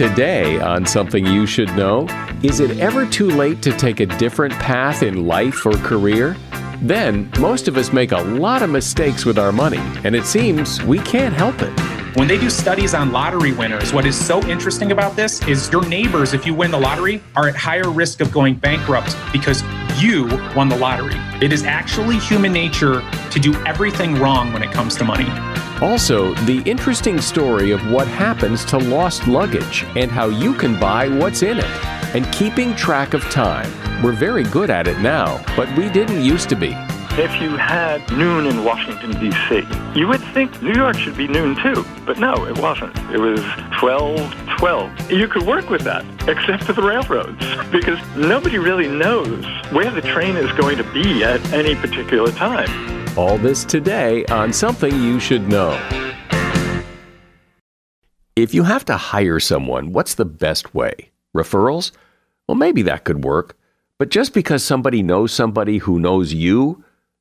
Today, on Something You Should Know, is it ever too late to take a different path in life or career? Then, most of us make a lot of mistakes with our money, and it seems we can't help it. When they do studies on lottery winners, what is so interesting about this is your neighbors, if you win the lottery, are at higher risk of going bankrupt because you won the lottery. It is actually human nature to do everything wrong when it comes to money. Also, the interesting story of what happens to lost luggage and how you can buy what's in it. And keeping track of time. We're very good at it now, but we didn't used to be. If you had noon in Washington, D.C., you would think New York should be noon too. But no, it wasn't. It was 12 12. You could work with that, except for the railroads, because nobody really knows where the train is going to be at any particular time. All this today on Something You Should Know. If you have to hire someone, what's the best way? Referrals? Well, maybe that could work. But just because somebody knows somebody who knows you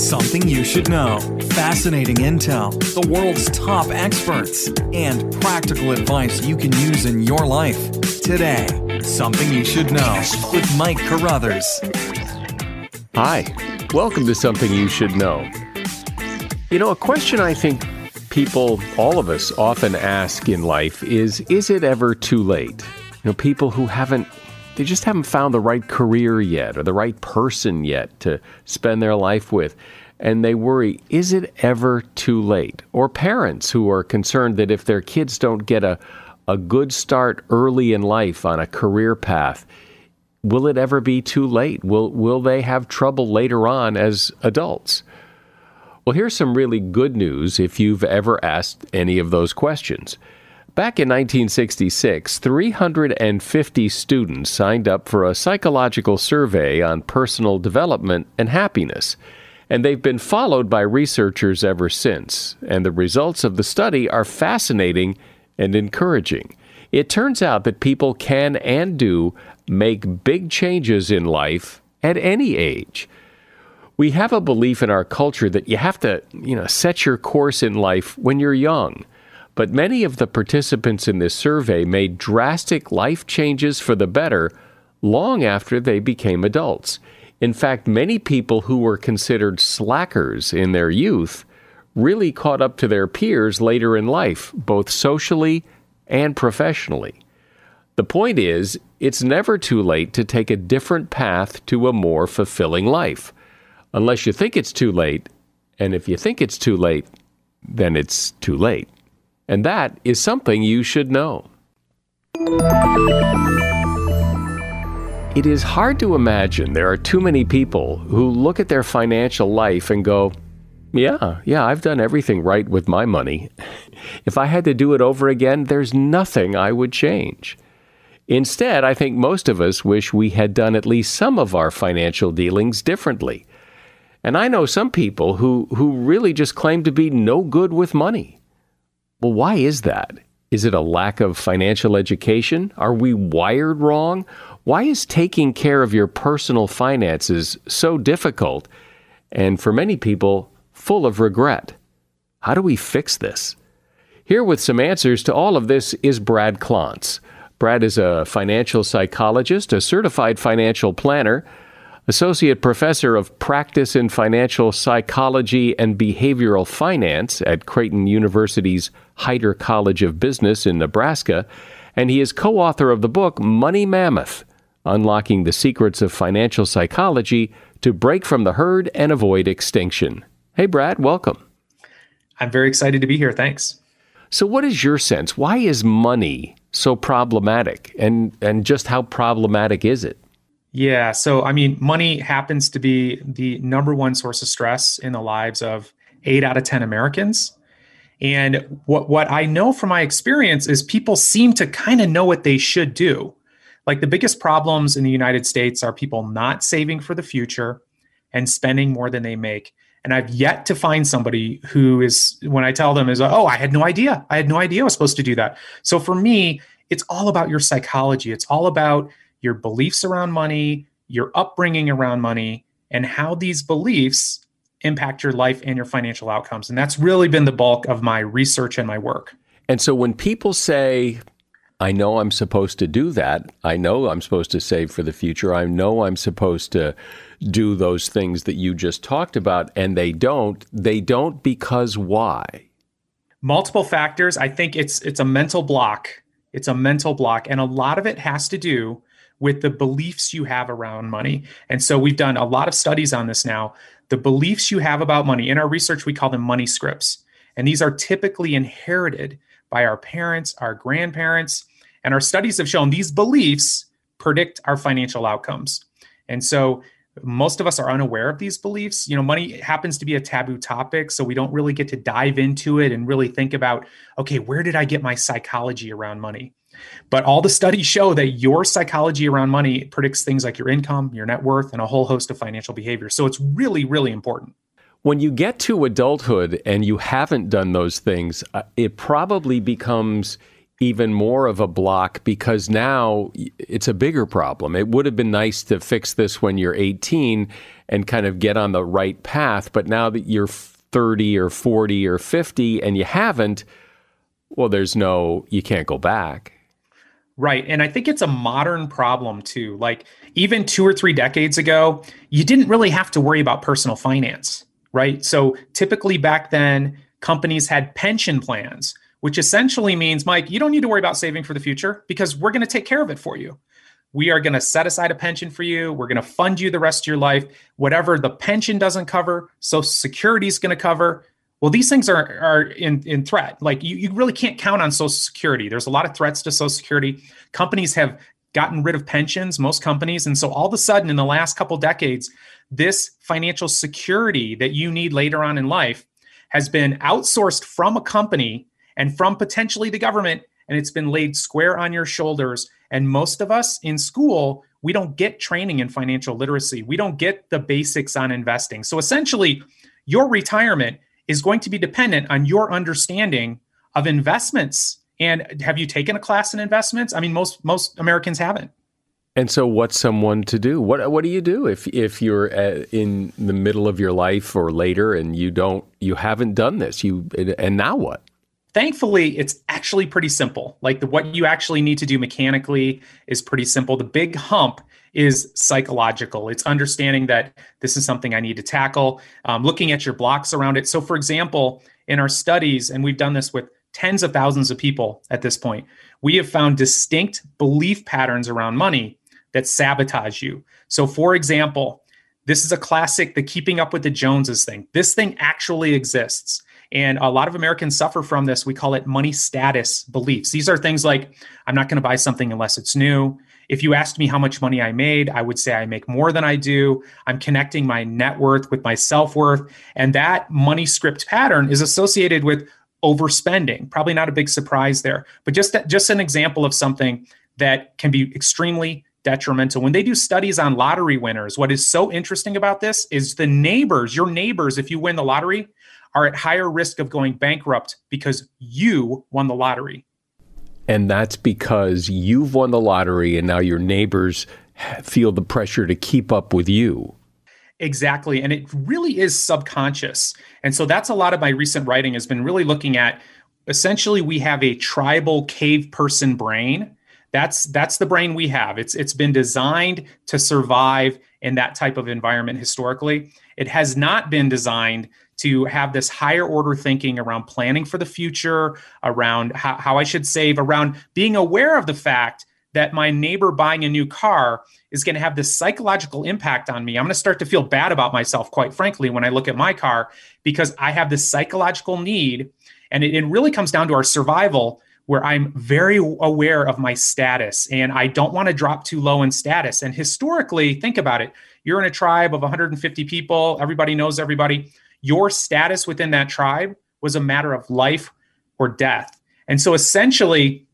Something you should know. Fascinating intel, the world's top experts, and practical advice you can use in your life. Today, Something You Should Know with Mike Carruthers. Hi, welcome to Something You Should Know. You know, a question I think people, all of us, often ask in life is Is it ever too late? You know, people who haven't, they just haven't found the right career yet or the right person yet to spend their life with. And they worry, is it ever too late? Or parents who are concerned that if their kids don't get a, a good start early in life on a career path, will it ever be too late? Will, will they have trouble later on as adults? Well, here's some really good news if you've ever asked any of those questions. Back in 1966, 350 students signed up for a psychological survey on personal development and happiness, and they've been followed by researchers ever since. And the results of the study are fascinating and encouraging. It turns out that people can and do make big changes in life at any age. We have a belief in our culture that you have to, you know, set your course in life when you're young. But many of the participants in this survey made drastic life changes for the better long after they became adults. In fact, many people who were considered slackers in their youth really caught up to their peers later in life, both socially and professionally. The point is, it's never too late to take a different path to a more fulfilling life. Unless you think it's too late, and if you think it's too late, then it's too late. And that is something you should know. It is hard to imagine there are too many people who look at their financial life and go, Yeah, yeah, I've done everything right with my money. If I had to do it over again, there's nothing I would change. Instead, I think most of us wish we had done at least some of our financial dealings differently. And I know some people who, who really just claim to be no good with money. Well, why is that? Is it a lack of financial education? Are we wired wrong? Why is taking care of your personal finances so difficult and for many people full of regret? How do we fix this? Here with some answers to all of this is Brad Klontz. Brad is a financial psychologist, a certified financial planner, associate professor of practice in financial psychology and behavioral finance at Creighton University's Heider College of Business in Nebraska, and he is co author of the book Money Mammoth Unlocking the Secrets of Financial Psychology to Break from the Herd and Avoid Extinction. Hey, Brad, welcome. I'm very excited to be here. Thanks. So, what is your sense? Why is money so problematic, and and just how problematic is it? Yeah, so I mean, money happens to be the number one source of stress in the lives of eight out of ten Americans. And what what I know from my experience is people seem to kind of know what they should do. Like the biggest problems in the United States are people not saving for the future and spending more than they make. And I've yet to find somebody who is, when I tell them, is, oh, I had no idea. I had no idea I was supposed to do that. So for me, it's all about your psychology. It's all about your beliefs around money, your upbringing around money, and how these beliefs impact your life and your financial outcomes. And that's really been the bulk of my research and my work. And so when people say, I know I'm supposed to do that. I know I'm supposed to save for the future. I know I'm supposed to do those things that you just talked about, and they don't. They don't because why? Multiple factors. I think it's it's a mental block. It's a mental block, and a lot of it has to do with the beliefs you have around money. And so we've done a lot of studies on this now. The beliefs you have about money in our research, we call them money scripts, and these are typically inherited by our parents, our grandparents, and our studies have shown these beliefs predict our financial outcomes. And so most of us are unaware of these beliefs. You know, money happens to be a taboo topic, so we don't really get to dive into it and really think about, okay, where did I get my psychology around money? But all the studies show that your psychology around money predicts things like your income, your net worth, and a whole host of financial behaviors. So it's really, really important. When you get to adulthood and you haven't done those things, uh, it probably becomes even more of a block because now it's a bigger problem. It would have been nice to fix this when you're 18 and kind of get on the right path, but now that you're 30 or 40 or 50 and you haven't, well, there's no, you can't go back. Right. And I think it's a modern problem too. Like even two or three decades ago, you didn't really have to worry about personal finance, right? So typically back then, companies had pension plans which essentially means, Mike, you don't need to worry about saving for the future because we're going to take care of it for you. We are going to set aside a pension for you. We're going to fund you the rest of your life. Whatever the pension doesn't cover, Social Security is going to cover. Well, these things are, are in, in threat. Like you, you really can't count on Social Security. There's a lot of threats to Social Security. Companies have gotten rid of pensions, most companies. And so all of a sudden, in the last couple decades, this financial security that you need later on in life has been outsourced from a company and from potentially the government, and it's been laid square on your shoulders. And most of us in school, we don't get training in financial literacy. We don't get the basics on investing. So essentially, your retirement is going to be dependent on your understanding of investments. And have you taken a class in investments? I mean, most most Americans haven't. And so, what's someone to do? What What do you do if if you're uh, in the middle of your life or later and you don't you haven't done this? You and now what? thankfully it's actually pretty simple like the, what you actually need to do mechanically is pretty simple the big hump is psychological it's understanding that this is something i need to tackle um, looking at your blocks around it so for example in our studies and we've done this with tens of thousands of people at this point we have found distinct belief patterns around money that sabotage you so for example this is a classic the keeping up with the joneses thing this thing actually exists and a lot of Americans suffer from this. We call it money status beliefs. These are things like I'm not going to buy something unless it's new. If you asked me how much money I made, I would say I make more than I do. I'm connecting my net worth with my self worth. And that money script pattern is associated with overspending. Probably not a big surprise there, but just, just an example of something that can be extremely detrimental. When they do studies on lottery winners, what is so interesting about this is the neighbors, your neighbors, if you win the lottery, are at higher risk of going bankrupt because you won the lottery. And that's because you've won the lottery and now your neighbors feel the pressure to keep up with you. Exactly. And it really is subconscious. And so that's a lot of my recent writing has been really looking at essentially we have a tribal cave person brain that's that's the brain we have. It's it's been designed to survive in that type of environment historically. It has not been designed to have this higher order thinking around planning for the future, around how, how I should save, around being aware of the fact that my neighbor buying a new car is going to have this psychological impact on me. I'm going to start to feel bad about myself, quite frankly, when I look at my car, because I have this psychological need. And it, it really comes down to our survival where I'm very aware of my status and I don't want to drop too low in status. And historically, think about it you're in a tribe of 150 people, everybody knows everybody. Your status within that tribe was a matter of life or death. And so essentially,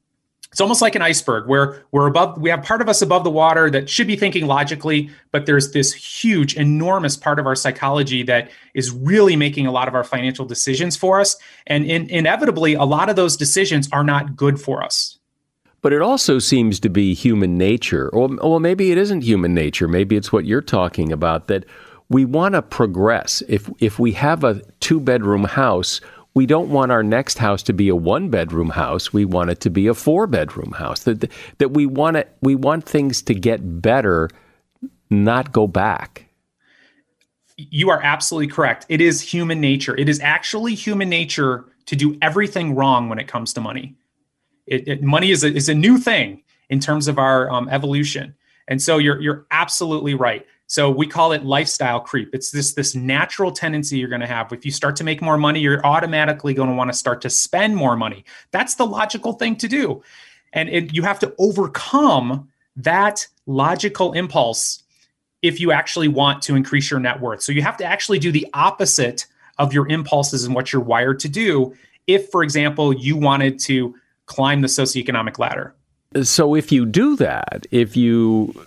it's almost like an iceberg where we're above we have part of us above the water that should be thinking logically but there's this huge enormous part of our psychology that is really making a lot of our financial decisions for us. And in, inevitably a lot of those decisions are not good for us. But it also seems to be human nature. Or well maybe it isn't human nature. Maybe it's what you're talking about that we want to progress if if we have a two bedroom house we don't want our next house to be a one bedroom house. We want it to be a four bedroom house. That that we want it, we want things to get better, not go back. You are absolutely correct. It is human nature. It is actually human nature to do everything wrong when it comes to money. It, it, money is a, is a new thing in terms of our um, evolution. And so you're you're absolutely right. So we call it lifestyle creep. It's this this natural tendency you're going to have. If you start to make more money, you're automatically going to want to start to spend more money. That's the logical thing to do. And it, you have to overcome that logical impulse if you actually want to increase your net worth. So you have to actually do the opposite of your impulses and what you're wired to do if for example you wanted to climb the socioeconomic ladder. So if you do that, if you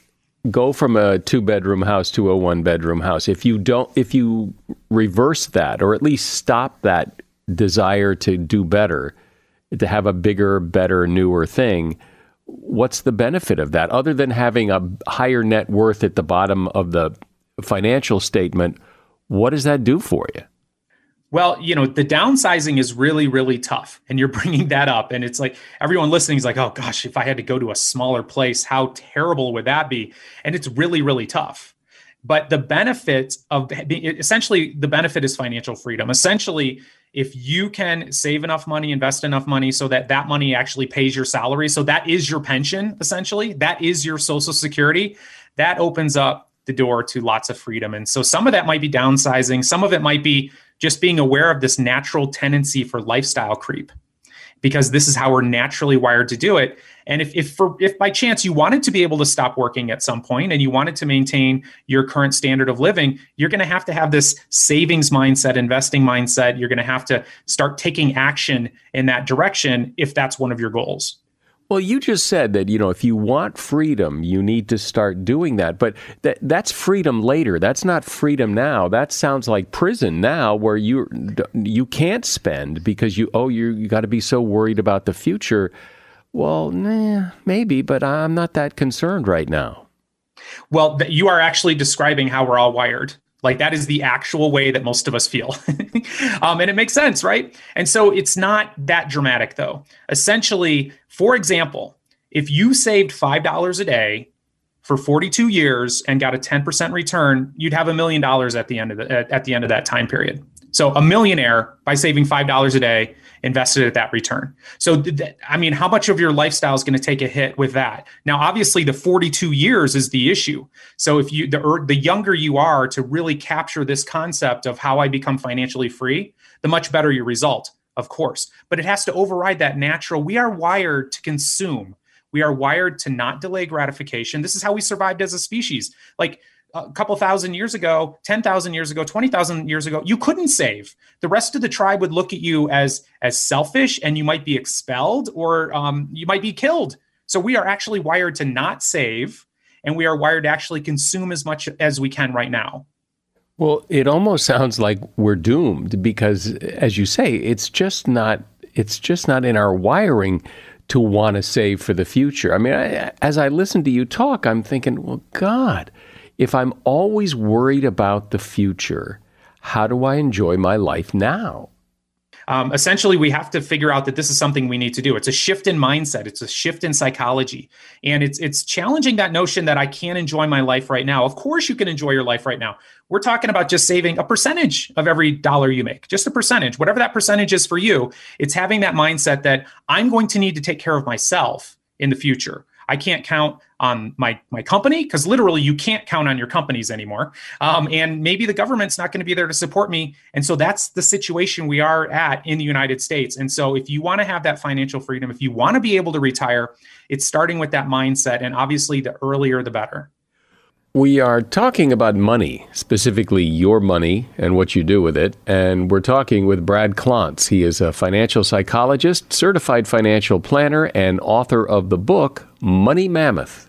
go from a two bedroom house to a one bedroom house. If you don't if you reverse that or at least stop that desire to do better to have a bigger better newer thing what's the benefit of that? Other than having a higher net worth at the bottom of the financial statement what does that do for you well, you know, the downsizing is really, really tough. And you're bringing that up. And it's like everyone listening is like, oh gosh, if I had to go to a smaller place, how terrible would that be? And it's really, really tough. But the benefit of essentially, the benefit is financial freedom. Essentially, if you can save enough money, invest enough money so that that money actually pays your salary, so that is your pension, essentially, that is your social security, that opens up the door to lots of freedom. And so some of that might be downsizing, some of it might be just being aware of this natural tendency for lifestyle creep because this is how we're naturally wired to do it. And if if for if by chance you wanted to be able to stop working at some point and you wanted to maintain your current standard of living you're going to have to have this savings mindset investing mindset. You're going to have to start taking action in that direction if that's one of your goals well, you just said that you know if you want freedom, you need to start doing that. But that that's freedom later. That's not freedom now. That sounds like prison now, where you you can't spend because you oh you you got to be so worried about the future. Well, nah, maybe, but I'm not that concerned right now. Well, you are actually describing how we're all wired. Like that is the actual way that most of us feel. um, and it makes sense, right? And so it's not that dramatic though. Essentially, for example, if you saved $5 a day for 42 years and got a 10% return, you'd have a million dollars at the end of the, at, at the end of that time period. So a millionaire by saving $5 a day invested at that return. So, I mean, how much of your lifestyle is going to take a hit with that? Now, obviously, the 42 years is the issue. So, if you the the younger you are to really capture this concept of how I become financially free, the much better your result, of course. But it has to override that natural. We are wired to consume. We are wired to not delay gratification. This is how we survived as a species. Like a couple thousand years ago, 10,000 years ago, 20,000 years ago, you couldn't save. The rest of the tribe would look at you as as selfish and you might be expelled or um, you might be killed. So we are actually wired to not save and we are wired to actually consume as much as we can right now. Well, it almost sounds like we're doomed because as you say, it's just not it's just not in our wiring to want to save for the future. I mean, I, as I listen to you talk, I'm thinking, well, God, if I'm always worried about the future, how do I enjoy my life now? Um, essentially, we have to figure out that this is something we need to do. It's a shift in mindset. It's a shift in psychology, and it's it's challenging that notion that I can't enjoy my life right now. Of course, you can enjoy your life right now. We're talking about just saving a percentage of every dollar you make, just a percentage, whatever that percentage is for you. It's having that mindset that I'm going to need to take care of myself in the future. I can't count on my my company because literally you can't count on your companies anymore. Um, and maybe the government's not going to be there to support me. And so that's the situation we are at in the United States. And so if you want to have that financial freedom, if you want to be able to retire, it's starting with that mindset. And obviously, the earlier the better. We are talking about money, specifically your money and what you do with it. And we're talking with Brad Klontz. He is a financial psychologist, certified financial planner, and author of the book Money Mammoth.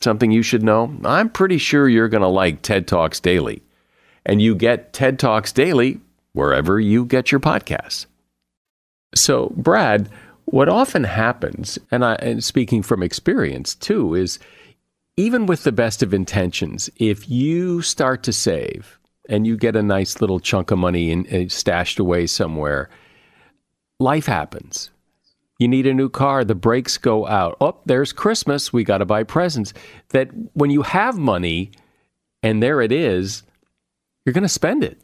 something you should know, I'm pretty sure you're going to like TED Talks Daily. And you get TED Talks Daily wherever you get your podcasts. So, Brad, what often happens, and, I, and speaking from experience too, is even with the best of intentions, if you start to save and you get a nice little chunk of money in, uh, stashed away somewhere, life happens. You need a new car, the brakes go out. Oh, there's Christmas, we got to buy presents. That when you have money and there it is, you're going to spend it.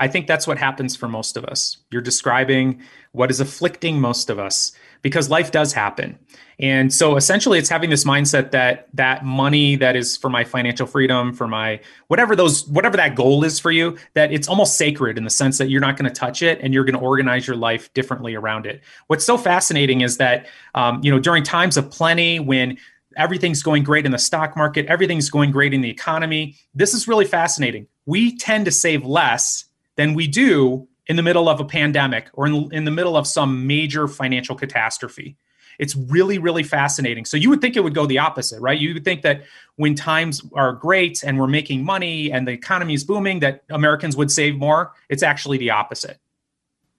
I think that's what happens for most of us. You're describing what is afflicting most of us because life does happen. And so essentially it's having this mindset that that money that is for my financial freedom, for my whatever those whatever that goal is for you, that it's almost sacred in the sense that you're not going to touch it and you're going to organize your life differently around it. What's so fascinating is that um, you know during times of plenty when everything's going great in the stock market, everything's going great in the economy, this is really fascinating. We tend to save less than we do in the middle of a pandemic or in, in the middle of some major financial catastrophe. It's really, really fascinating. So you would think it would go the opposite, right? You would think that when times are great and we're making money and the economy is booming, that Americans would save more. It's actually the opposite.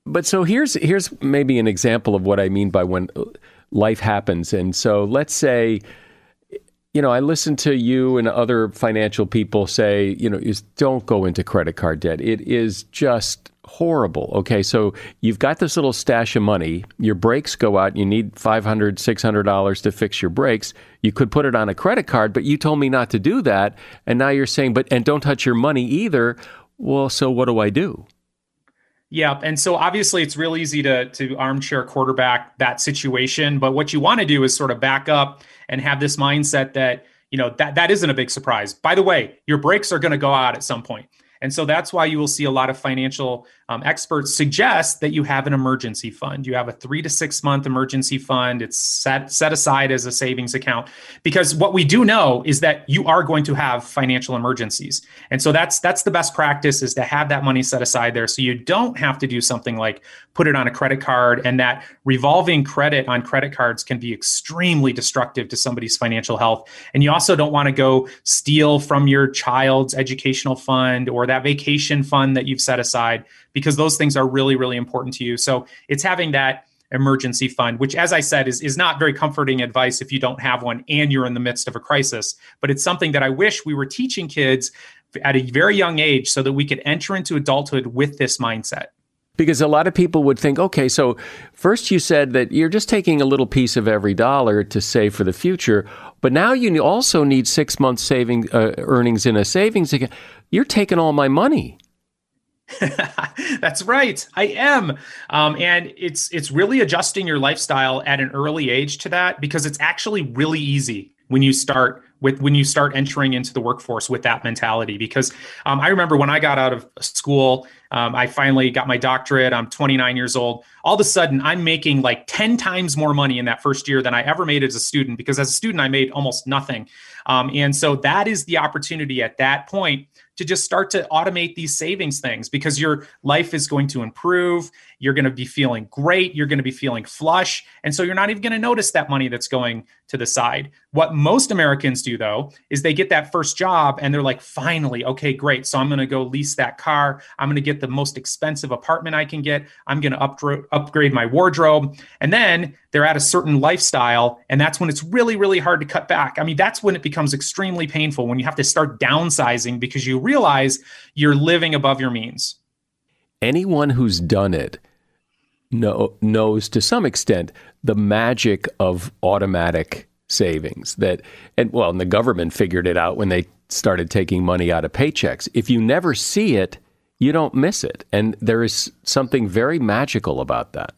But so here's here's maybe an example of what I mean by when life happens. And so let's say you know, I listen to you and other financial people say, you know, is don't go into credit card debt. It is just horrible. Okay, so you've got this little stash of money. Your brakes go out. You need $500, $600 to fix your brakes. You could put it on a credit card, but you told me not to do that. And now you're saying, but, and don't touch your money either. Well, so what do I do? Yeah, and so obviously it's real easy to to armchair quarterback that situation, but what you want to do is sort of back up and have this mindset that you know that that isn't a big surprise. By the way, your brakes are going to go out at some point. And so that's why you will see a lot of financial um, experts suggest that you have an emergency fund. You have a three to six month emergency fund. It's set set aside as a savings account because what we do know is that you are going to have financial emergencies, and so that's that's the best practice is to have that money set aside there, so you don't have to do something like put it on a credit card, and that revolving credit on credit cards can be extremely destructive to somebody's financial health. And you also don't want to go steal from your child's educational fund or that vacation fund that you've set aside because those things are really, really important to you. So it's having that emergency fund, which, as I said, is, is not very comforting advice if you don't have one and you're in the midst of a crisis. But it's something that I wish we were teaching kids at a very young age so that we could enter into adulthood with this mindset. Because a lot of people would think, okay, so first you said that you're just taking a little piece of every dollar to save for the future, but now you also need six months saving uh, earnings in a savings account. You're taking all my money. That's right. I am. Um, and it's it's really adjusting your lifestyle at an early age to that because it's actually really easy when you start with when you start entering into the workforce with that mentality because um, i remember when i got out of school um, i finally got my doctorate i'm 29 years old all of a sudden i'm making like 10 times more money in that first year than i ever made as a student because as a student i made almost nothing um, and so that is the opportunity at that point to just start to automate these savings things because your life is going to improve. You're going to be feeling great. You're going to be feeling flush. And so you're not even going to notice that money that's going to the side. What most Americans do, though, is they get that first job and they're like, finally, okay, great. So I'm going to go lease that car. I'm going to get the most expensive apartment I can get. I'm going to upgrade, upgrade my wardrobe. And then they're at a certain lifestyle. And that's when it's really, really hard to cut back. I mean, that's when it becomes extremely painful when you have to start downsizing because you realize you're living above your means. Anyone who's done it know, knows to some extent the magic of automatic savings that and well and the government figured it out when they started taking money out of paychecks. If you never see it you don't miss it. And there is something very magical about that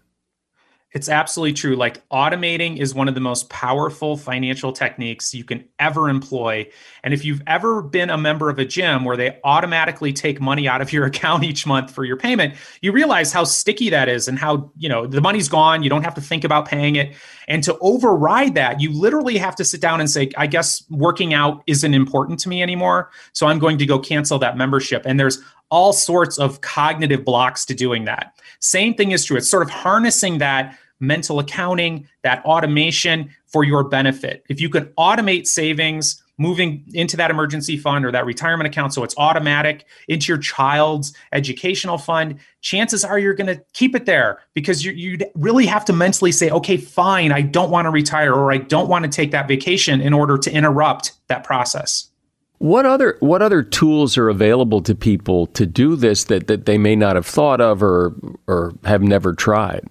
it's absolutely true. Like automating is one of the most powerful financial techniques you can ever employ. And if you've ever been a member of a gym where they automatically take money out of your account each month for your payment, you realize how sticky that is and how, you know, the money's gone. You don't have to think about paying it. And to override that, you literally have to sit down and say, I guess working out isn't important to me anymore. So I'm going to go cancel that membership. And there's all sorts of cognitive blocks to doing that. Same thing is true. It's sort of harnessing that mental accounting, that automation for your benefit. If you can automate savings, moving into that emergency fund or that retirement account so it's automatic into your child's educational fund chances are you're going to keep it there because you you really have to mentally say okay fine i don't want to retire or i don't want to take that vacation in order to interrupt that process what other what other tools are available to people to do this that, that they may not have thought of or or have never tried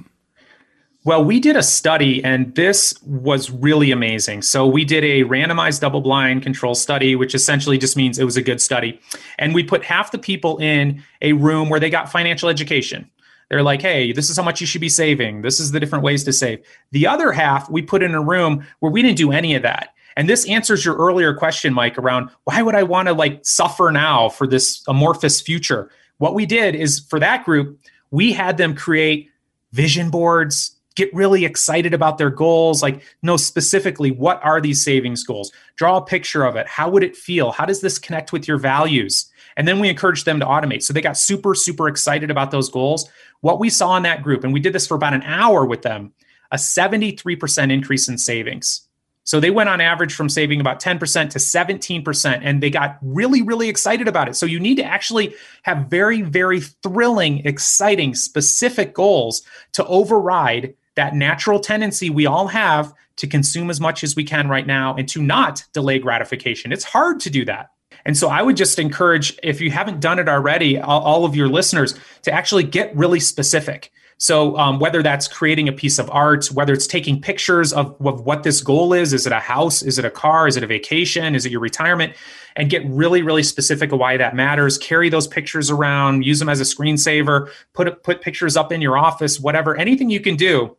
well, we did a study and this was really amazing. So, we did a randomized double blind control study, which essentially just means it was a good study. And we put half the people in a room where they got financial education. They're like, hey, this is how much you should be saving. This is the different ways to save. The other half, we put in a room where we didn't do any of that. And this answers your earlier question, Mike, around why would I want to like suffer now for this amorphous future? What we did is for that group, we had them create vision boards, get really excited about their goals like know specifically what are these savings goals draw a picture of it how would it feel how does this connect with your values? And then we encourage them to automate. So they got super super excited about those goals. What we saw in that group and we did this for about an hour with them a 73% increase in savings. So they went on average from saving about 10% to 17%, and they got really, really excited about it. So you need to actually have very, very thrilling, exciting, specific goals to override that natural tendency we all have to consume as much as we can right now and to not delay gratification. It's hard to do that. And so I would just encourage, if you haven't done it already, all, of your listeners to actually get really specific. So um, whether that's creating a piece of art, whether it's taking pictures of, of what this goal is, is it a house? Is it a car? Is it a vacation? Is it your retirement? And get really, really specific of why that matters. Carry those pictures around, use them as a screensaver, put, put pictures up in your office, whatever, anything you can do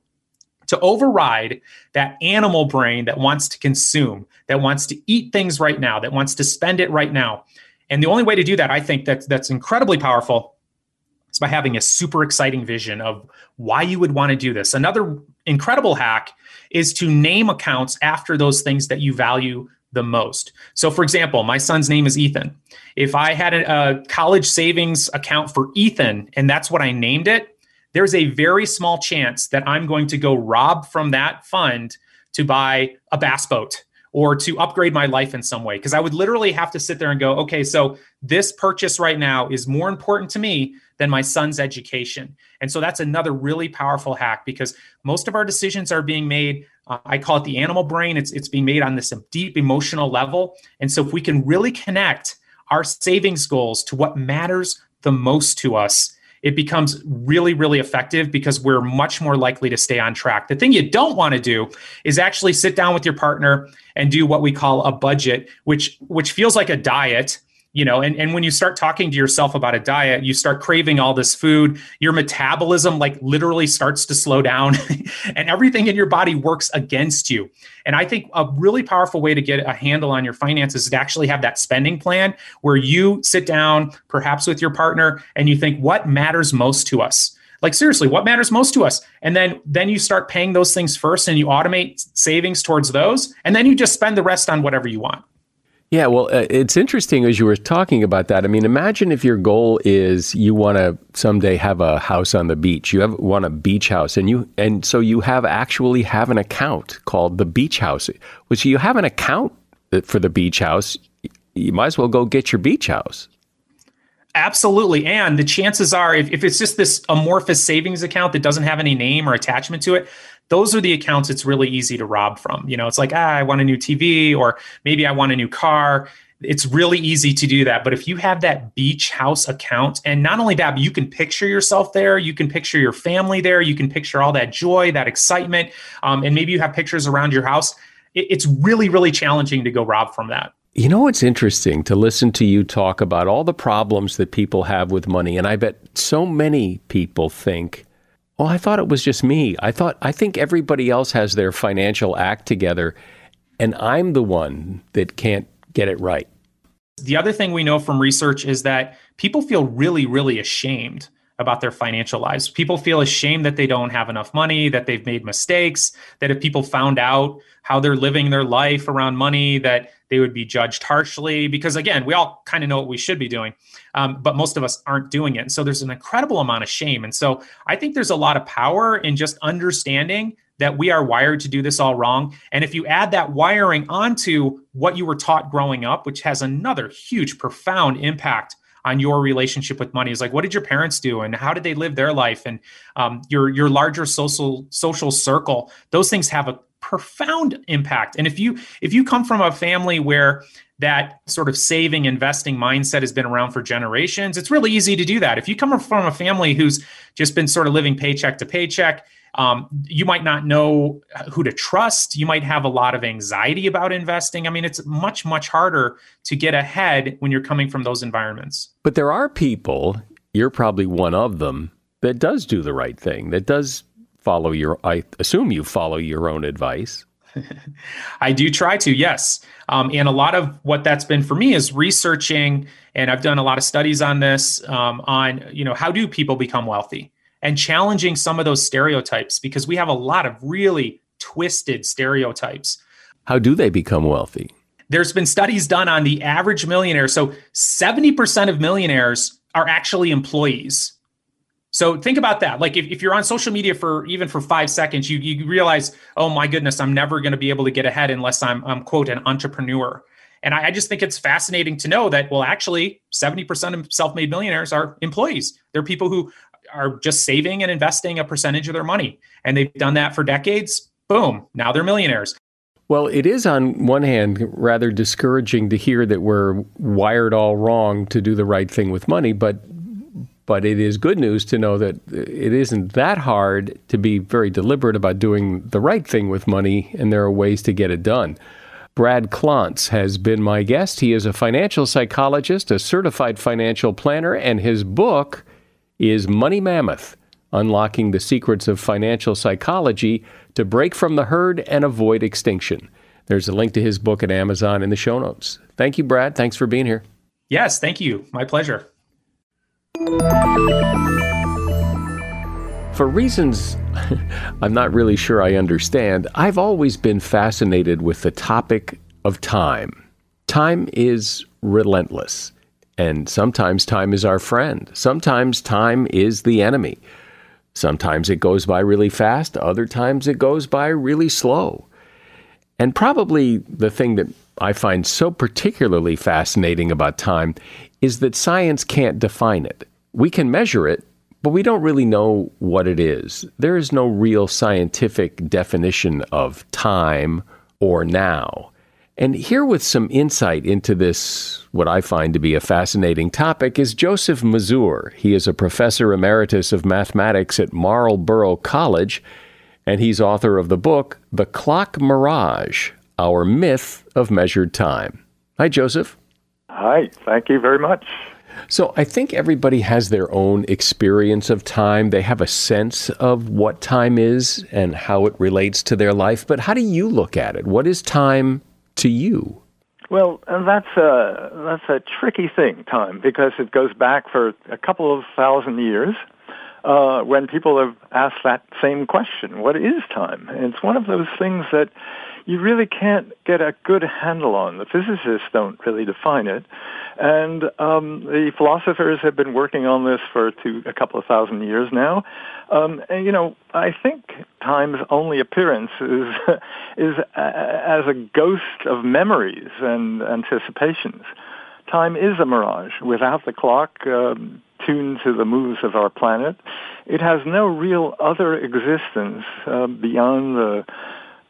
to override that animal brain that wants to consume, that wants to eat things right now, that wants to spend it right now. And the only way to do that, I think that that's incredibly powerful. is by having a super exciting vision of why you would want to do this. Another incredible hack is to name accounts after those things that you value the most. So, for example, my son's name is Ethan. If I had a, a, college savings account for Ethan and that's what I named it, there's a very small chance that I'm going to go rob from that fund to buy a bass boat or to upgrade my life in some way. Because I would literally have to sit there and go, okay, so this purchase right now is more important to me than my son's education. And so that's another really powerful hack because most of our decisions are being made. Uh, I call it the animal brain. It's it's being made on this deep emotional level. And so if we can really connect our savings goals to what matters the most to us, it becomes really, really effective because we're much more likely to stay on track. The thing you don't want to do is actually sit down with your partner and do what we call a budget, which which feels like a diet you know and, and when you start talking to yourself about a diet you start craving all this food your metabolism like literally starts to slow down and everything in your body works against you. And i think a really powerful way to get a handle on your finances is to actually have that spending plan where you sit down perhaps with your partner and you think what matters most to us? Like seriously what matters most to us? And then then you start paying those things first and you automate savings towards those and then you just spend the rest on whatever you want yeah, well, uh, it's interesting as you were talking about that. I mean, imagine if your goal is you want to someday have a house on the beach. You have want a beach house, and you and so you have actually have an account called the beach house. Which you have an account for the beach house. You might as well go get your beach house. Absolutely. And the chances are, if, if it's just this amorphous savings account that doesn't have any name or attachment to it, those are the accounts it's really easy to rob from. You know, it's like, ah, I want a new TV or maybe I want a new car. It's really easy to do that. But if you have that beach house account, and not only that, but you can picture yourself there, you can picture your family there, you can picture all that joy, that excitement, um, and maybe you have pictures around your house. It, it's really, really challenging to go rob from that. You know, it's interesting to listen to you talk about all the problems that people have with money. And I bet so many people think, oh, I thought it was just me. I thought, I think everybody else has their financial act together, and I'm the one that can't get it right. The other thing we know from research is that people feel really, really ashamed about their financial lives. People feel ashamed that they don't have enough money, that they've made mistakes, that if people found out how they're living their life around money, that they would be judged harshly. Because again, we all kind of know what we should be doing, um, but most of us aren't doing it. And so there's an incredible amount of shame. And so I think there's a lot of power in just understanding that we are wired to do this all wrong. And if you add that wiring onto what you were taught growing up, which has another huge, profound impact on your relationship with money is like what did your parents do and how did they live their life and um, your your larger social social circle those things have a profound impact and if you if you come from a family where that sort of saving investing mindset has been around for generations it's really easy to do that if you come from a family who's just been sort of living paycheck to paycheck um, you might not know who to trust. You might have a lot of anxiety about investing. I mean, it's much, much harder to get ahead when you're coming from those environments. But there are people, you're probably one of them, that does do the right thing, that does follow your, I assume you follow your own advice. I do try to, yes. Um, and a lot of what that's been for me is researching, and I've done a lot of studies on this um, on, you know, how do people become wealthy? and challenging some of those stereotypes because we have a lot of really twisted stereotypes. How do they become wealthy? There's been studies done on the average millionaire. So 70% of millionaires are actually employees. So think about that. Like if, if you're on social media for even for five seconds, you, you realize, oh my goodness, I'm never going to be able to get ahead unless I'm, I'm quote, an entrepreneur. And I, I, just think it's fascinating to know that, well, actually, 70% of self made millionaires are employees. They're people who are just saving and investing a percentage of their money. And they've done that for decades. Boom, now they're millionaires. Well, it is on one hand rather discouraging to hear that we're wired all wrong to do the right thing with money, but but it is good news to know that it isn't that hard to be very deliberate about doing the right thing with money, and there are ways to get it done. Brad Klontz has been my guest. He is a financial psychologist, a certified financial planner, and his book is Money Mammoth Unlocking the Secrets of Financial Psychology to Break from the Herd and Avoid Extinction. There's a link to his book at Amazon in the show notes. Thank you, Brad. Thanks for being here. Yes, thank you. My pleasure. For reasons I'm not really sure I understand, I've always been fascinated with the topic of time. Time is relentless, and sometimes time is our friend. Sometimes time is the enemy. Sometimes it goes by really fast, other times it goes by really slow. And probably the thing that I find so particularly fascinating about time is that science can't define it. We can measure it, but we don't really know what it is. There is no real scientific definition of time or now. And here, with some insight into this, what I find to be a fascinating topic, is Joseph Mazur. He is a professor emeritus of mathematics at Marlboro College, and he's author of the book, The Clock Mirage Our Myth of Measured Time. Hi, Joseph. Hi, thank you very much. So, I think everybody has their own experience of time. They have a sense of what time is and how it relates to their life. But how do you look at it? What is time to you? Well, that's a that's a tricky thing, time, because it goes back for a couple of thousand years. Uh, when people have asked that same question, what is time? And it's one of those things that you really can't get a good handle on. The physicists don't really define it. And um, the philosophers have been working on this for two, a couple of thousand years now. Um, and, you know, I think time's only appearance is, is uh, as a ghost of memories and anticipations. Time is a mirage. Without the clock, um, tuned to the moves of our planet. It has no real other existence uh, beyond the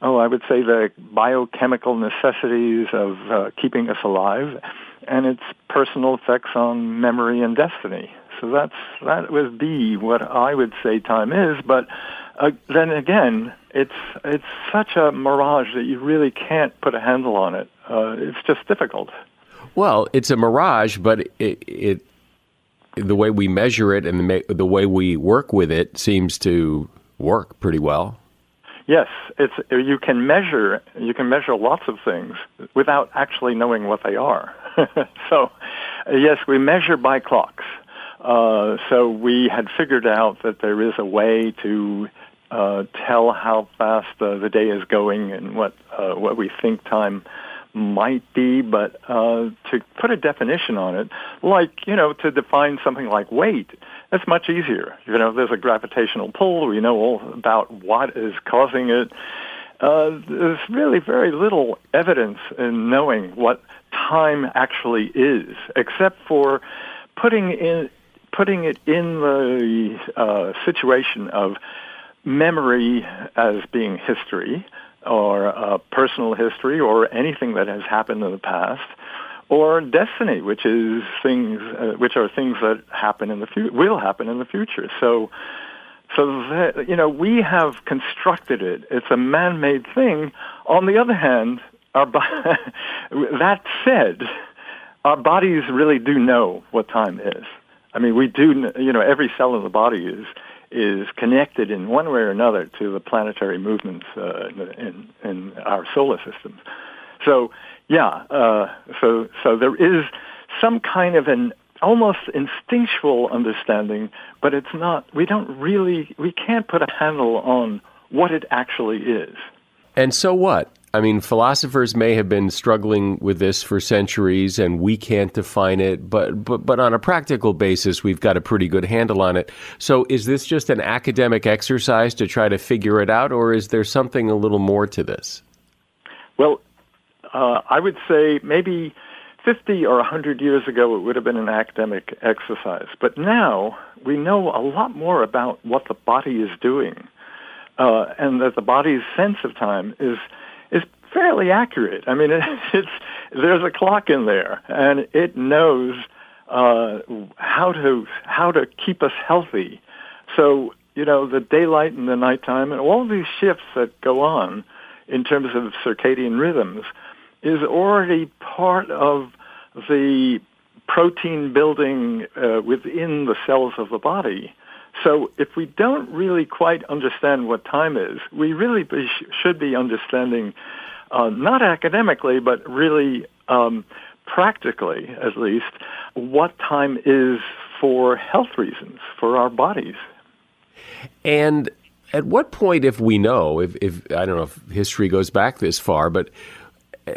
oh, I would say the biochemical necessities of uh, keeping us alive and its personal effects on memory and destiny. So that's that would be what I would say time is. But uh, then again, it's it's such a mirage that you really can't put a handle on it. Uh, it's just difficult. Well, it's a mirage, but it, it the way we measure it and the, the way we work with it seems to work pretty well. Yes, it's you can measure you can measure lots of things without actually knowing what they are. so, yes, we measure by clocks. Uh, so we had figured out that there is a way to uh, tell how fast uh, the day is going and what uh, what we think time might be, but uh, to put a definition on it, like you know, to define something like weight, that's much easier. You know, there's a gravitational pull. We know all about what is causing it. Uh, there's really very little evidence in knowing what time actually is, except for putting in putting it in the uh, situation of memory as being history or personal history or anything that has happened in the past or destiny, which is things uh, which are things that happen in the future, will happen in the future. So, so that, you know, we have constructed it. It's a man-made thing. On the other hand, our that said, our bodies really do know what time is. I mean, we do. You know, every cell in the body is is connected in one way or another to the planetary movements uh, in, in our solar systems. So yeah, uh, so so there is some kind of an almost instinctual understanding, but it's not. We don't really. We can't put a handle on what it actually is. And so what? I mean, philosophers may have been struggling with this for centuries, and we can't define it. But but but on a practical basis, we've got a pretty good handle on it. So, is this just an academic exercise to try to figure it out, or is there something a little more to this? Well, uh, I would say maybe 50 or 100 years ago it would have been an academic exercise. But now we know a lot more about what the body is doing, uh, and that the body's sense of time is is fairly accurate. I mean, it, it's there's a clock in there, and it knows uh, how to how to keep us healthy. So you know, the daylight and the nighttime, and all these shifts that go on in terms of circadian rhythms is already part of the protein building uh, within the cells of the body. So if we don't really quite understand what time is, we really be, should be understanding, uh, not academically, but really um, practically at least, what time is for health reasons for our bodies. And at what point, if we know, if, if I don't know if history goes back this far, but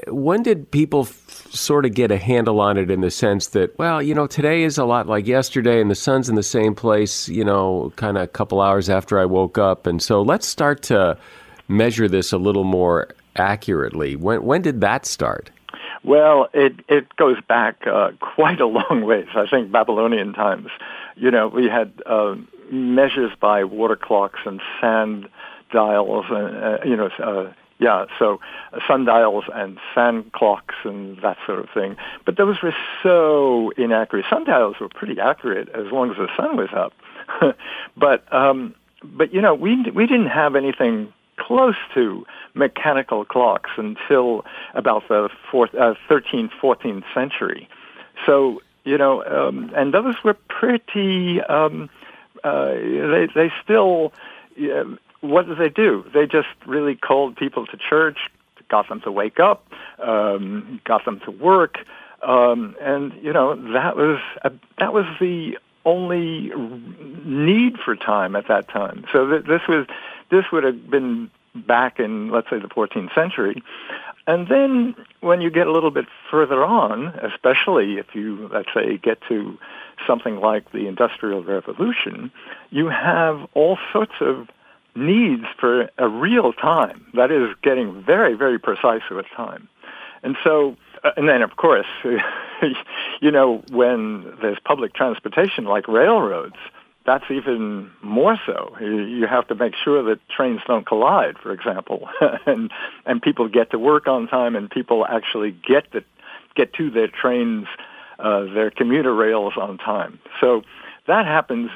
when did people f- sort of get a handle on it in the sense that, well, you know, today is a lot like yesterday and the sun's in the same place, you know, kind of a couple hours after I woke up. And so let's start to measure this a little more accurately. When, when did that start? Well, it, it goes back uh, quite a long ways. I think Babylonian times. You know, we had uh, measures by water clocks and sand dials, and uh, you know, uh, yeah, so uh, sundials and sand clocks and that sort of thing. But those were so inaccurate. Sundials were pretty accurate as long as the sun was up. but um, but you know, we we didn't have anything close to mechanical clocks until about the fourth, uh, 13th, 14th century. So you know, um, and those were pretty. Um, uh, they they still. Uh, what did they do? They just really called people to church, got them to wake up, um, got them to work, um, and you know that was a, that was the only need for time at that time. So th- this was this would have been back in let's say the 14th century. And then when you get a little bit further on, especially if you let's say get to something like the Industrial Revolution, you have all sorts of needs for a real time. That is getting very, very precise with time. And so, uh, and then of course, you know, when there's public transportation like railroads, that's even more so. You have to make sure that trains don't collide, for example, and and people get to work on time, and people actually get to get to their trains, uh, their commuter rails on time. So that happens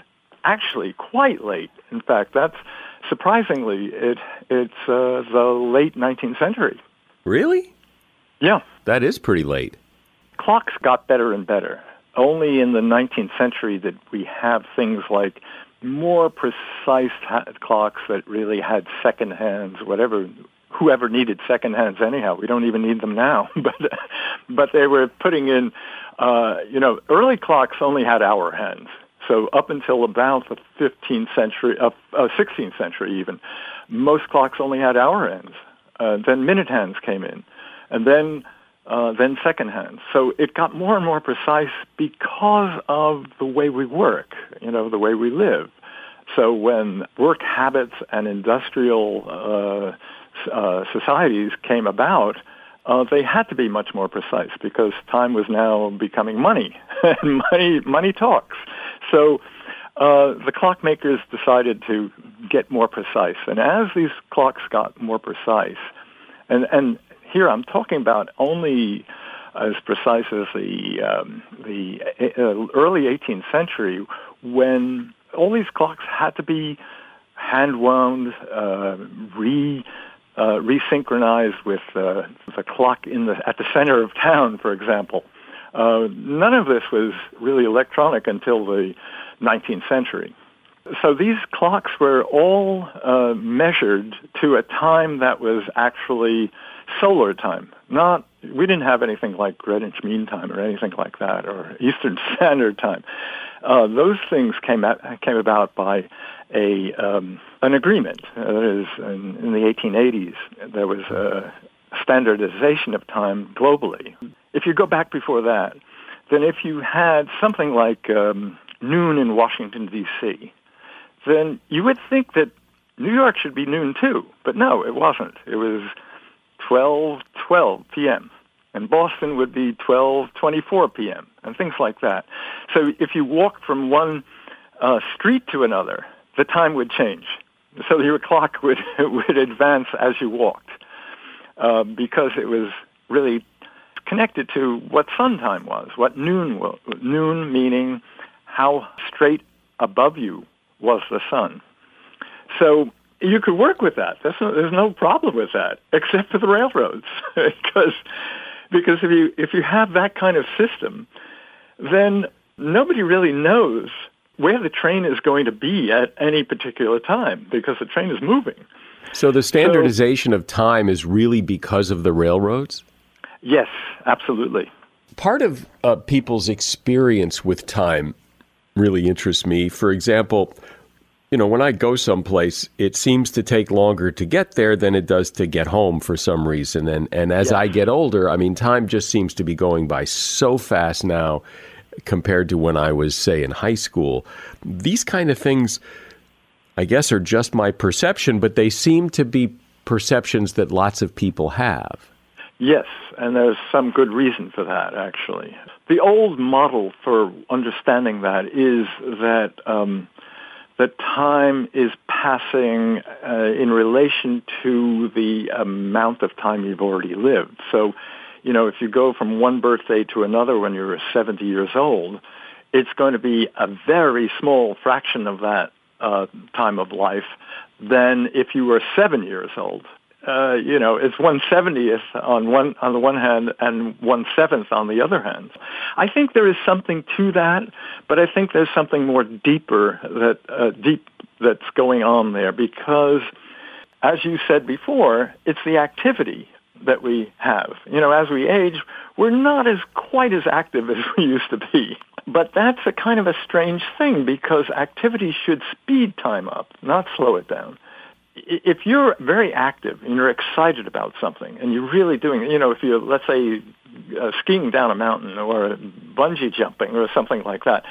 actually quite late. In fact, that's surprisingly, it it's uh, the late 19th century. Really? Yeah. That is pretty late. Clocks got better and better. Only in the 19th century did we have things like more precise ha- clocks that really had second hands, whatever whoever needed second hands anyhow. We don't even need them now, but but they were putting in uh, you know, early clocks only had hour hands. So up until about the 15th century, uh, uh, 16th century even, most clocks only had hour hands. Uh, then minute hands came in, and then uh, then second hands. So it got more and more precise because of the way we work, you know, the way we live. So when work habits and industrial uh, uh, societies came about, uh, they had to be much more precise because time was now becoming money, and money money talks. So uh, the clockmakers decided to get more precise, and as these clocks got more precise, and and here I'm talking about only as precise as the um, the uh, early 18th century, when all these clocks had to be hand wound, uh, re uh, resynchronized with uh, the clock in the at the center of town, for example. Uh, none of this was really electronic until the 19th century. So these clocks were all uh, measured to a time that was actually solar time. Not we didn't have anything like Greenwich Mean Time or anything like that, or Eastern Standard Time. Uh, those things came at, came about by a um, an agreement. Uh, in, in the 1880s, there was a standardization of time globally. If you go back before that, then if you had something like um, noon in Washington, D.C., then you would think that New York should be noon too. But no, it wasn't. It was 12, 12 p.m. And Boston would be 12, 24 p.m. and things like that. So if you walked from one uh, street to another, the time would change. So your clock would, would advance as you walked uh, because it was really connected to what sun time was, what noon was. Noon meaning how straight above you was the sun. So you could work with that. No, there's no problem with that, except for the railroads, because because if you if you have that kind of system, then nobody really knows where the train is going to be at any particular time because the train is moving. So the standardization so, of time is really because of the railroads? Yes, absolutely. Part of uh, people's experience with time really interests me. For example, you know, when I go someplace, it seems to take longer to get there than it does to get home for some reason. And and as I get older, I mean, time just seems to be going by so fast now compared to when I was, say, in high school. These kind of things, I guess, are just my perception, but they seem to be perceptions that lots of people have. Yes, and there's some good reason for that, actually. The old model for understanding that is that um, that time is passing uh, in relation to the amount of time you've already lived. So, you know, if you go from one birthday to another when you're 70 years old, it's going to be a very small fraction of that uh, time of life than if you were seven years old uh, you know, it's one seventieth on one on the one hand and one seventh on the other hand. I think there is something to that, but I think there's something more deeper that uh, deep that's going on there because, as you said before, it's the activity that we have. You know, as we age, we're not as quite as active as we used to be. But that's a kind of a strange thing because activity should speed time up, not slow it down if you're very active and you're excited about something and you're really doing, you know, if you're, let's say, uh, skiing down a mountain or bungee jumping or something like that,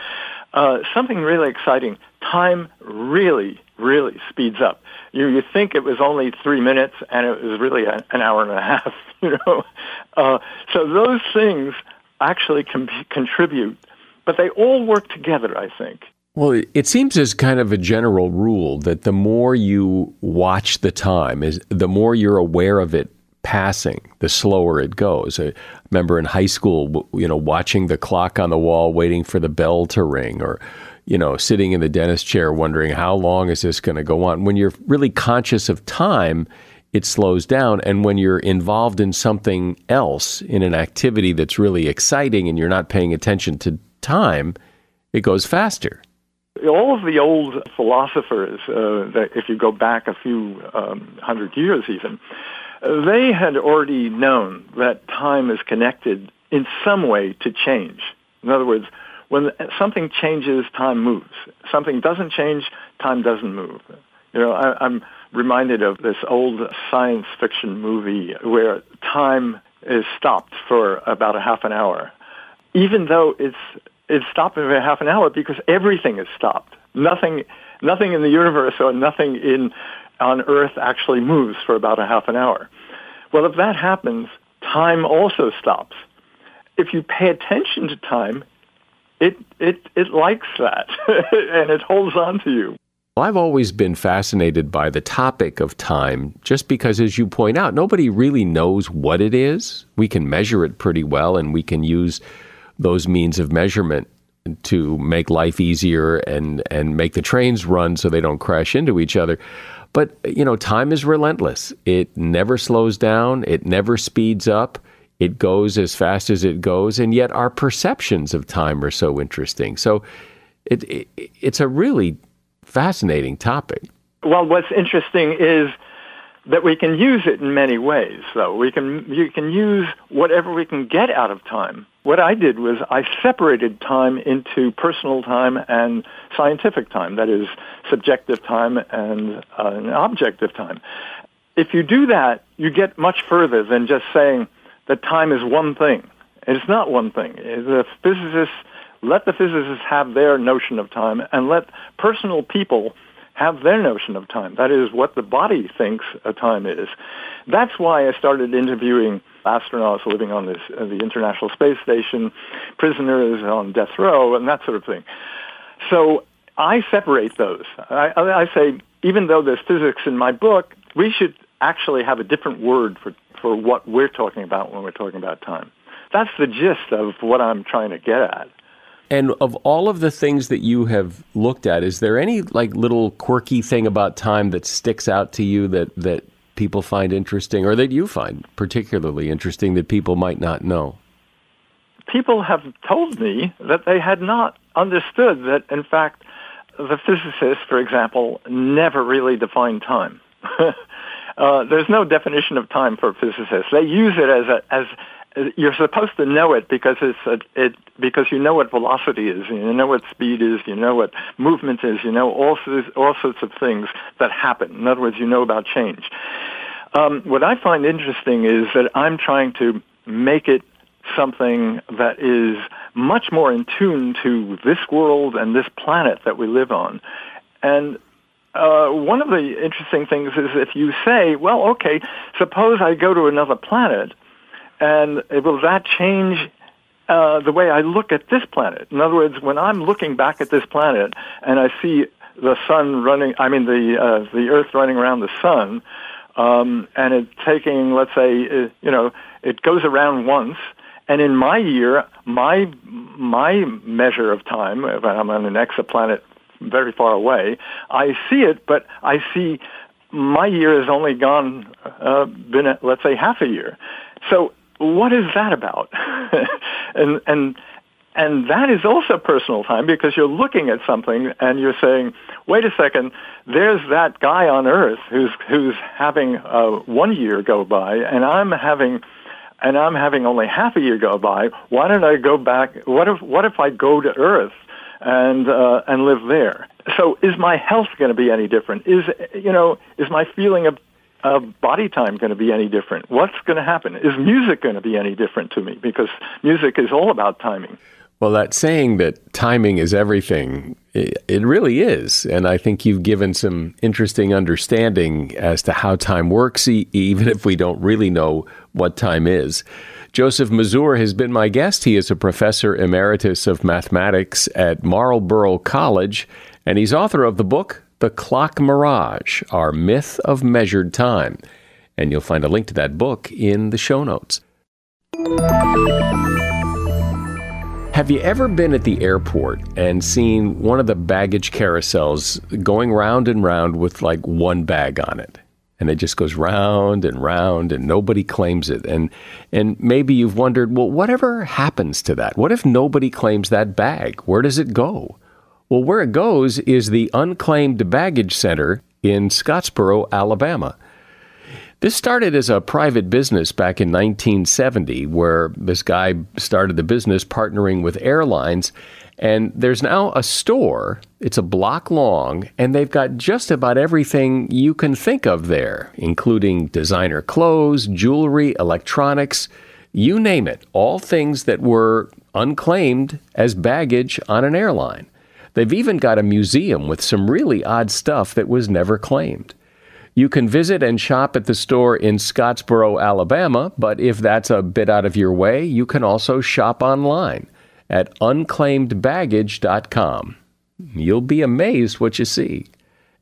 uh, something really exciting, time really, really speeds up. You, you think it was only three minutes and it was really a, an hour and a half, you know. Uh, so those things actually com- contribute, but they all work together, I think. Well, it seems as kind of a general rule that the more you watch the time, is the more you're aware of it passing, the slower it goes. I remember in high school, you know, watching the clock on the wall, waiting for the bell to ring, or you know, sitting in the dentist chair, wondering how long is this going to go on. When you're really conscious of time, it slows down. And when you're involved in something else, in an activity that's really exciting, and you're not paying attention to time, it goes faster all of the old philosophers, uh, that if you go back a few um, hundred years even, they had already known that time is connected in some way to change. In other words, when something changes, time moves. Something doesn't change, time doesn't move. You know, I, I'm reminded of this old science fiction movie where time is stopped for about a half an hour, even though it's it's stopped for half an hour because everything is stopped. Nothing, nothing in the universe or nothing in on Earth actually moves for about a half an hour. Well, if that happens, time also stops. If you pay attention to time, it it it likes that and it holds on to you. Well, I've always been fascinated by the topic of time just because, as you point out, nobody really knows what it is. We can measure it pretty well and we can use those means of measurement to make life easier and and make the trains run so they don't crash into each other. But you know, time is relentless. It never slows down, it never speeds up. It goes as fast as it goes, and yet our perceptions of time are so interesting. So it, it it's a really fascinating topic. Well, what's interesting is that we can use it in many ways, though. We can, you can use whatever we can get out of time. What I did was I separated time into personal time and scientific time, that is, subjective time and uh, objective time. If you do that, you get much further than just saying that time is one thing. It's not one thing. The physicists, let the physicists have their notion of time and let personal people have their notion of time. That is what the body thinks a time is. That's why I started interviewing astronauts living on this, uh, the International Space Station, prisoners on death row, and that sort of thing. So I separate those. I, I say, even though there's physics in my book, we should actually have a different word for, for what we're talking about when we're talking about time. That's the gist of what I'm trying to get at. And of all of the things that you have looked at, is there any like little quirky thing about time that sticks out to you that that people find interesting or that you find particularly interesting that people might not know? People have told me that they had not understood that in fact the physicists, for example, never really defined time. uh, there's no definition of time for physicists. They use it as a, as you're supposed to know it because it's a, it because you know what velocity is, you know what speed is, you know what movement is, you know all all sorts of things that happen. In other words, you know about change. Um, what I find interesting is that I'm trying to make it something that is much more in tune to this world and this planet that we live on. And uh, one of the interesting things is if you say, well, okay, suppose I go to another planet and will that change uh, the way I look at this planet? In other words, when I'm looking back at this planet and I see the sun running, I mean the uh, the Earth running around the sun, um, and it's taking, let's say, uh, you know, it goes around once, and in my year, my my measure of time, if I'm on an exoplanet very far away, I see it, but I see my year has only gone uh, been let's say half a year. So what is that about? and and and that is also personal time because you're looking at something and you're saying, wait a second, there's that guy on earth who's who's having uh, one year go by, and I'm having and I'm having only half a year go by. Why don't I go back? What if what if I go to Earth and uh, and live there? So is my health going to be any different? Is you know is my feeling of uh, body time going to be any different? What's going to happen? Is music going to be any different to me? Because music is all about timing. Well, that saying that timing is everything, it, really is. And I think you've given some interesting understanding as to how time works, even if we don't really know what time is. Joseph Mazur has been my guest. He is a professor emeritus of mathematics at Marlboro College, and he's author of the book, The Clock Mirage Our Myth of Measured Time. And you'll find a link to that book in the show notes. Have you ever been at the airport and seen one of the baggage carousels going round and round with like one bag on it? And it just goes round and round and nobody claims it. And and maybe you've wondered, well, whatever happens to that? What if nobody claims that bag? Where does it go? Well, where it goes is the Unclaimed Baggage Center in Scottsboro, Alabama. This started as a private business back in 1970, where this guy started the business partnering with airlines. And there's now a store, it's a block long, and they've got just about everything you can think of there, including designer clothes, jewelry, electronics, you name it, all things that were unclaimed as baggage on an airline. They've even got a museum with some really odd stuff that was never claimed. You can visit and shop at the store in Scottsboro, Alabama, but if that's a bit out of your way, you can also shop online at unclaimedbaggage.com. You'll be amazed what you see.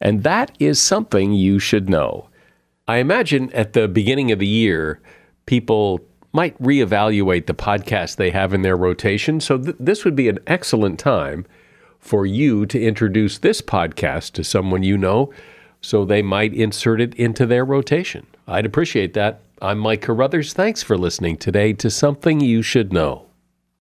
And that is something you should know. I imagine at the beginning of the year, people might reevaluate the podcast they have in their rotation. So th- this would be an excellent time for you to introduce this podcast to someone you know so they might insert it into their rotation. I'd appreciate that. I'm Mike Carruthers. Thanks for listening today to Something You Should Know.